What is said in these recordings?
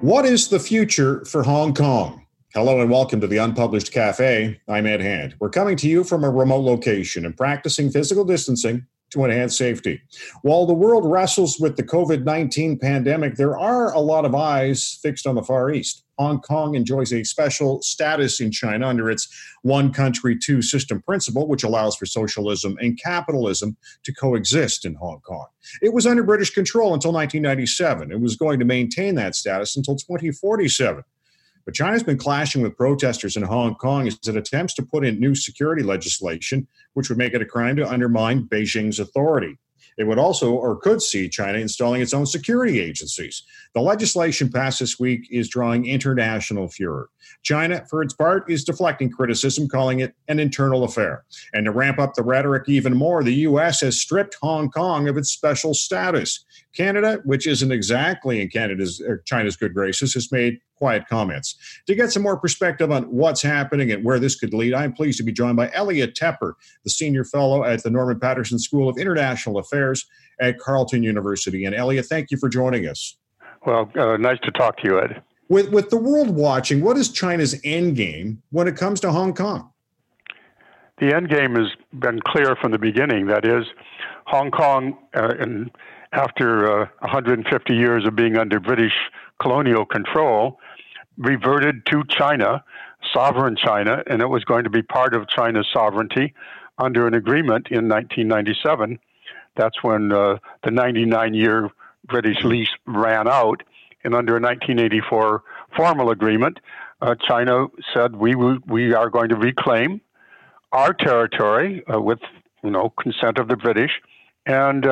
What is the future for Hong Kong? Hello and welcome to the Unpublished Cafe. I'm Ed Hand. We're coming to you from a remote location and practicing physical distancing to enhance safety. While the world wrestles with the COVID 19 pandemic, there are a lot of eyes fixed on the Far East. Hong Kong enjoys a special status in China under its one country, two system principle, which allows for socialism and capitalism to coexist in Hong Kong. It was under British control until 1997. It was going to maintain that status until 2047. But China's been clashing with protesters in Hong Kong as it attempts to put in new security legislation, which would make it a crime to undermine Beijing's authority. It would also or could see China installing its own security agencies. The legislation passed this week is drawing international furor. China, for its part, is deflecting criticism, calling it an internal affair. And to ramp up the rhetoric even more, the U.S. has stripped Hong Kong of its special status. Canada, which isn't exactly in Canada's or China's good graces, has made quiet comments. To get some more perspective on what's happening and where this could lead, I'm pleased to be joined by Elliot Tepper, the senior fellow at the Norman Paterson School of International Affairs at Carleton University. And Elliot, thank you for joining us. Well, uh, nice to talk to you, Ed. With with the world watching, what is China's end game when it comes to Hong Kong? The end game has been clear from the beginning. That is, Hong Kong, uh, and after uh, 150 years of being under British colonial control, reverted to China, sovereign China, and it was going to be part of China's sovereignty under an agreement in 1997. That's when uh, the 99 year British lease ran out. And under a 1984 formal agreement, uh, China said we, we are going to reclaim our territory uh, with you know consent of the British, and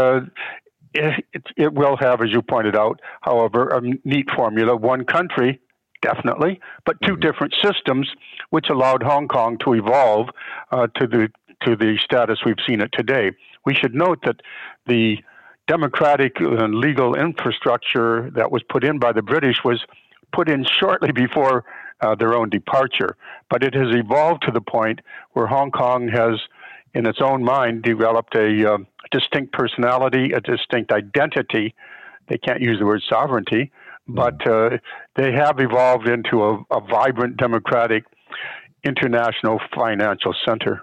uh, it, it, will have, as you pointed out, however, a neat formula: one country, definitely, but 2 mm-hmm. different systems, which allowed Hong Kong to evolve uh, to the to the status we've seen it today. We should note that the democratic and legal infrastructure that was put in by the British was put in shortly before uh, their own departure. But it has evolved to the point where Hong Kong has, in its own mind, developed a uh, distinct personality, a distinct identity. They can't use the word sovereignty, but uh, they have evolved into a, a vibrant, democratic, international financial center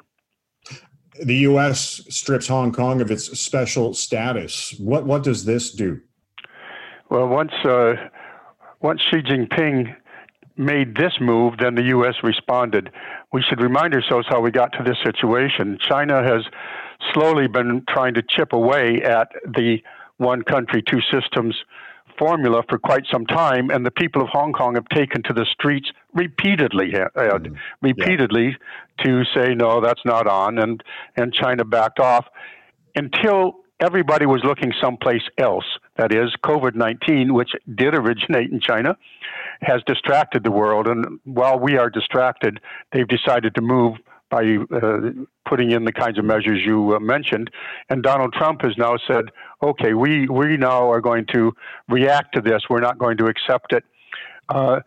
the U.S. strips Hong Kong of its special status. What what does this do? Well, once uh, once Xi Jinping made this move, then the U.S. responded. We should remind ourselves how we got to this situation. China has slowly been trying to chip away at the one country, two systems formula for quite some time, and the people of Hong Kong have taken to the streets repeatedly, uh, mm-hmm. repeatedly yeah. to say no, that's not on, and and China backed off until everybody was looking someplace else. That is, COVID 19, which did originate in China, has distracted the world. And while we are distracted, they've decided to move by uh, putting in the kinds of measures you uh, mentioned. And Donald Trump has now said, okay, we, we now are going to react to this. We're not going to accept it. Uh,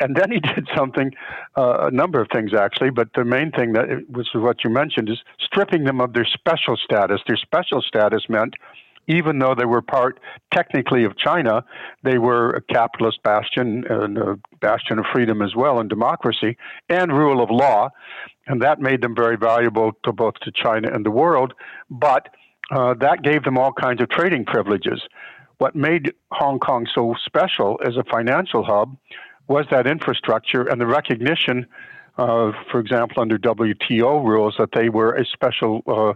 and then he did something, uh, a number of things actually, but the main thing that was what you mentioned is stripping them of their special status. Their special status meant even though they were part technically of China, they were a capitalist bastion and a bastion of freedom as well and democracy and rule of law. And that made them very valuable to both to China and the world. But uh, that gave them all kinds of trading privileges. What made Hong Kong so special as a financial hub was that infrastructure and the recognition, for example, under WTO rules, that they were a special uh,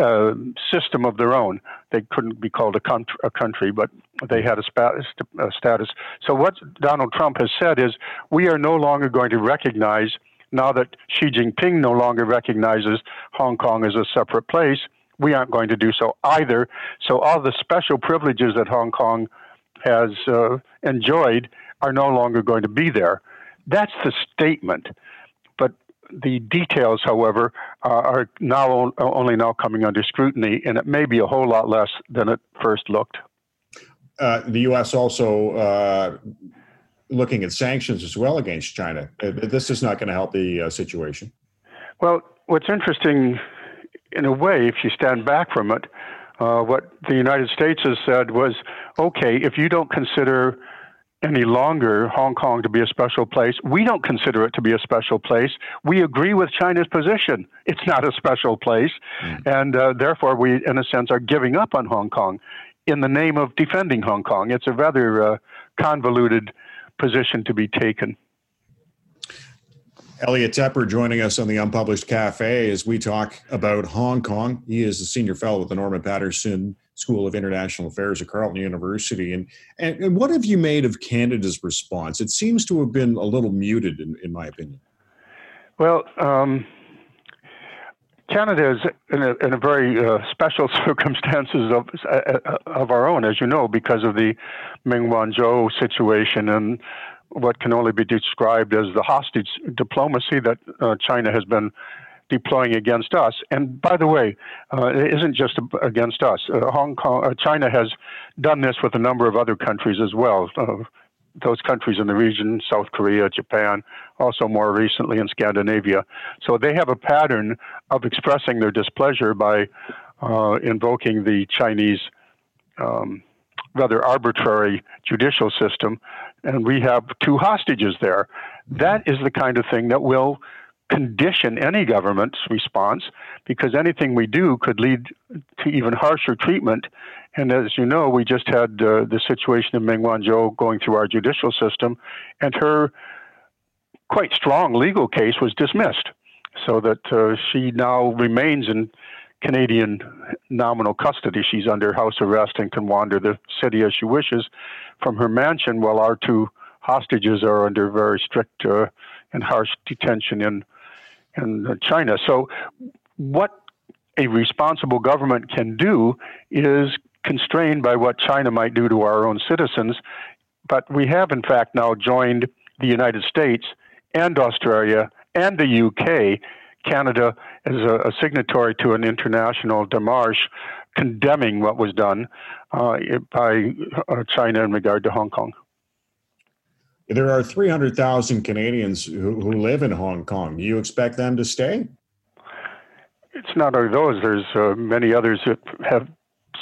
uh, system of their own. They couldn't be called a, country, a country but they had a, spa- a status. So, what Donald Trump has said is we are no longer going to recognize, now that Xi Jinping no longer recognizes Hong Kong as a separate place, we aren't going to do so either. So, all the special privileges that Hong Kong has uh, enjoyed are no longer going to be there. That's the statement the details, however, uh, are now only now coming under scrutiny, and it may be a whole lot less than it first looked. Uh, the U.S. also uh, looking at sanctions as well against China. Uh, this is not going to help the uh, situation. Well, what's interesting, in a way, if you stand back from it, uh, what the United States has said was, okay, if you don't consider any longer Hong Kong to be a special place. We don't consider it to be a special place. We agree with China's position. It's not a special place. Mm. And uh, therefore, we, in a sense, are giving up on Hong Kong in the name of defending Hong Kong. It's a rather uh, convoluted position to be taken. Elliot Tepper joining us on the Unpublished Cafe as we talk about Hong Kong. He is a senior fellow at the Norman Paterson School of International Affairs at Carleton University. And, and, and, what have you made of Canada's response? It seems to have been a little muted, in, in my opinion. Well, um, Canada is in a, in a very uh, special circumstances of uh, of our own, as you know, because of the Meng Wanzhou situation and what can only be described as the hostage diplomacy that uh, China has been deploying against us. And by the way, uh, it isn't just against us. Uh, Hong Kong, uh, China has done this with a number of other countries as well. Uh, those countries in the region, South Korea, Japan, also more recently in Scandinavia. So they have a pattern of expressing their displeasure by uh, invoking the Chinese um, rather arbitrary judicial system, and we have two hostages there. That is the kind of thing that will condition any government's response because anything we do could lead to even harsher treatment. And as you know, we just had uh, the situation of Meng Wanzhou going through our judicial system, and her quite strong legal case was dismissed, so that uh, she now remains in Canadian nominal custody. She's under house arrest and can wander the city as she wishes from her mansion, while our two hostages are under very strict uh, and harsh detention in in China. So, what a responsible government can do is constrained by what China might do to our own citizens. But we have, in fact, now joined the United States and Australia and the UK. Canada is a, a signatory to an international demarche condemning what was done uh, by uh, China in regard to Hong Kong. There are 300,000 Canadians who, who live in Hong Kong. Do you expect them to stay? It's not only those. There's uh, many others that have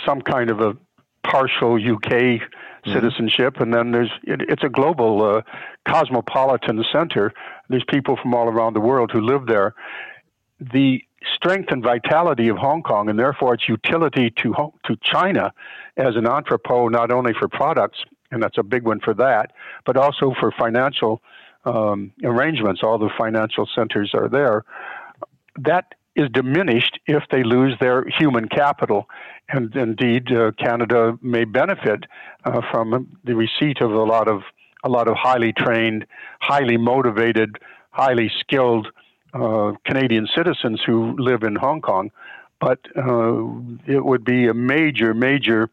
some kind of a partial UK mm-hmm. citizenship, and then there's it, it's a global uh, cosmopolitan center. There's people from all around the world who live there. The strength and vitality of Hong Kong, and therefore its utility to to China as an entrepot, not only for products and that's a big one for that, but also for financial um, arrangements. All the financial centers are there. That is diminished if they lose their human capital. And indeed, uh, Canada may benefit uh, from the receipt of a lot of a lot of highly trained, highly motivated, highly skilled uh, Canadian citizens who live in Hong Kong. But uh, it would be a major, major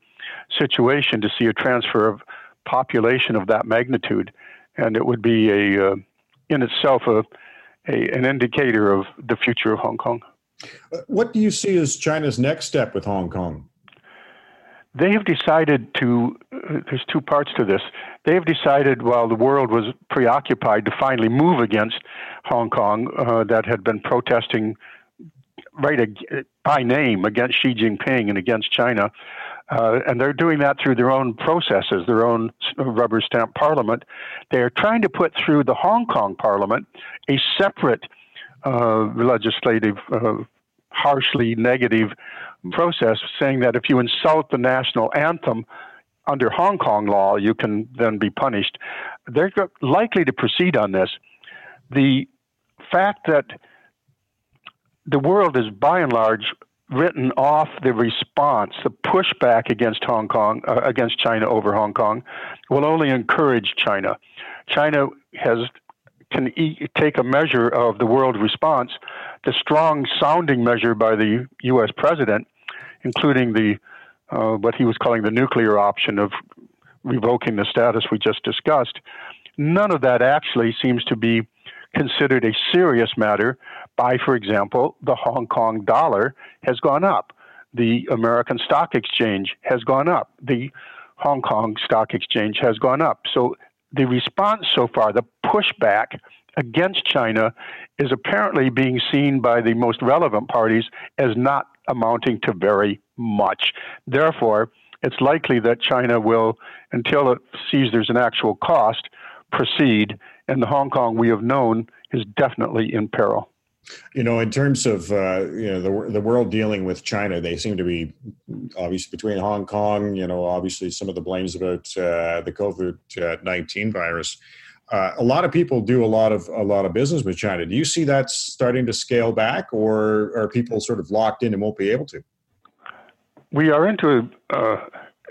situation to see a transfer of population of that magnitude, and it would be a uh, in itself a, a, an indicator of the future of Hong Kong. Uh, what do you see as China's next step with Hong Kong? They have decided to. Uh, there's two parts to this. They have decided, while the world was preoccupied, to finally move against Hong Kong, uh, that had been protesting right ag- by name against Xi Jinping and against China. Uh, and they're doing that through their own processes, their own rubber stamp parliament. They are trying to put through the Hong Kong parliament a separate uh, legislative, uh, harshly negative process, saying that if you insult the national anthem under Hong Kong law, you can then be punished. They're likely to proceed on this. The fact that the world is by and large written off the response, the pushback against Hong Kong, uh, against China over Hong Kong, will only encourage China. China has can e- take a measure of the world response, the strong sounding measure by the U.S. president, including the uh, what he was calling the nuclear option of revoking the status we just discussed. None of that actually seems to be considered a serious matter by, for example, the Hong Kong dollar has gone up. The American Stock Exchange has gone up. The Hong Kong Stock Exchange has gone up. So the response so far, the pushback against China, is apparently being seen by the most relevant parties as not amounting to very much. Therefore, it's likely that China will, until it sees there's an actual cost, proceed. And the Hong Kong we have known is definitely in peril. You know, in terms of uh, you know the the world dealing with China, they seem to be obviously between Hong Kong. You know, obviously some of the blames about uh, the COVID nineteen virus. Uh, a lot of people do a lot of a lot of business with China. Do you see that starting to scale back, or are people sort of locked in and won't be able to? We are into uh,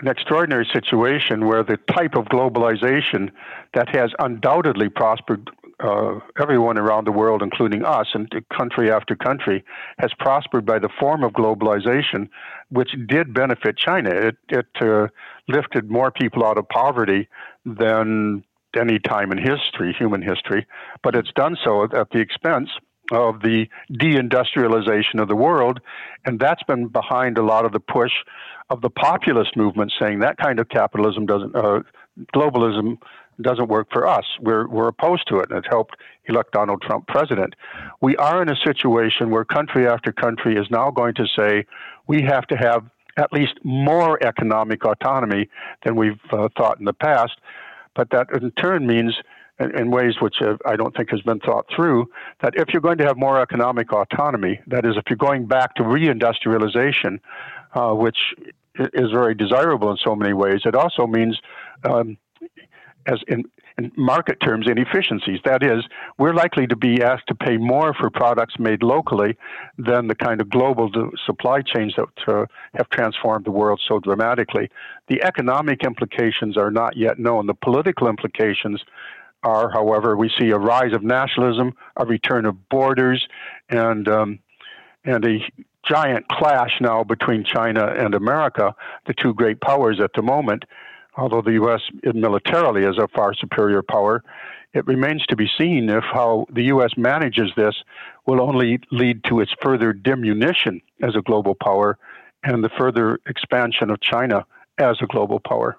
an extraordinary situation where the type of globalization that has undoubtedly prospered uh, everyone around the world, including us, and country after country, has prospered by the form of globalization, which did benefit China. It, it uh, lifted more people out of poverty than any time in history, human history, but it's done so at the expense of the deindustrialization of the world, and that's been behind a lot of the push of the populist movement, saying that kind of capitalism doesn't, uh, globalism doesn't work for us. We're, we're opposed to it, and it helped elect Donald Trump president. We are in a situation where country after country is now going to say we have to have at least more economic autonomy than we've uh, thought in the past. But that in turn means, in, in ways which uh, I don't think has been thought through, that if you're going to have more economic autonomy, that is, if you're going back to reindustrialization, uh, which is very desirable in so many ways, it also means um, as in, in, market terms inefficiencies. That is, we're likely to be asked to pay more for products made locally than the kind of global supply chains that uh, have transformed the world so dramatically. The economic implications are not yet known. The political implications are, however, we see a rise of nationalism, a return of borders, and um, and a giant clash now between China and America, the two great powers at the moment although the U.S. militarily is a far superior power, it remains to be seen if how the U.S. manages this will only lead to its further diminution as a global power and the further expansion of China as a global power.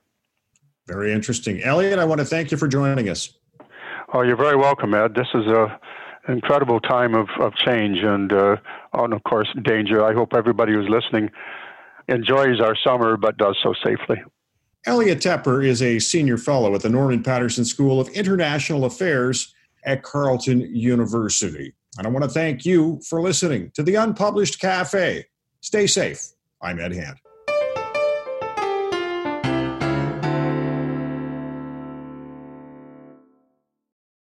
Very interesting. Elliot, I want to thank you for joining us. Oh, you're very welcome, Ed. This is a incredible time of, of change and, uh, and, of course, danger. I hope everybody who's listening enjoys our summer but does so safely. Elliot Tepper is a senior fellow at the Norman Paterson School of International Affairs at Carleton University. And I want to thank you for listening to the Unpublished Cafe. Stay safe. I'm Ed Hand.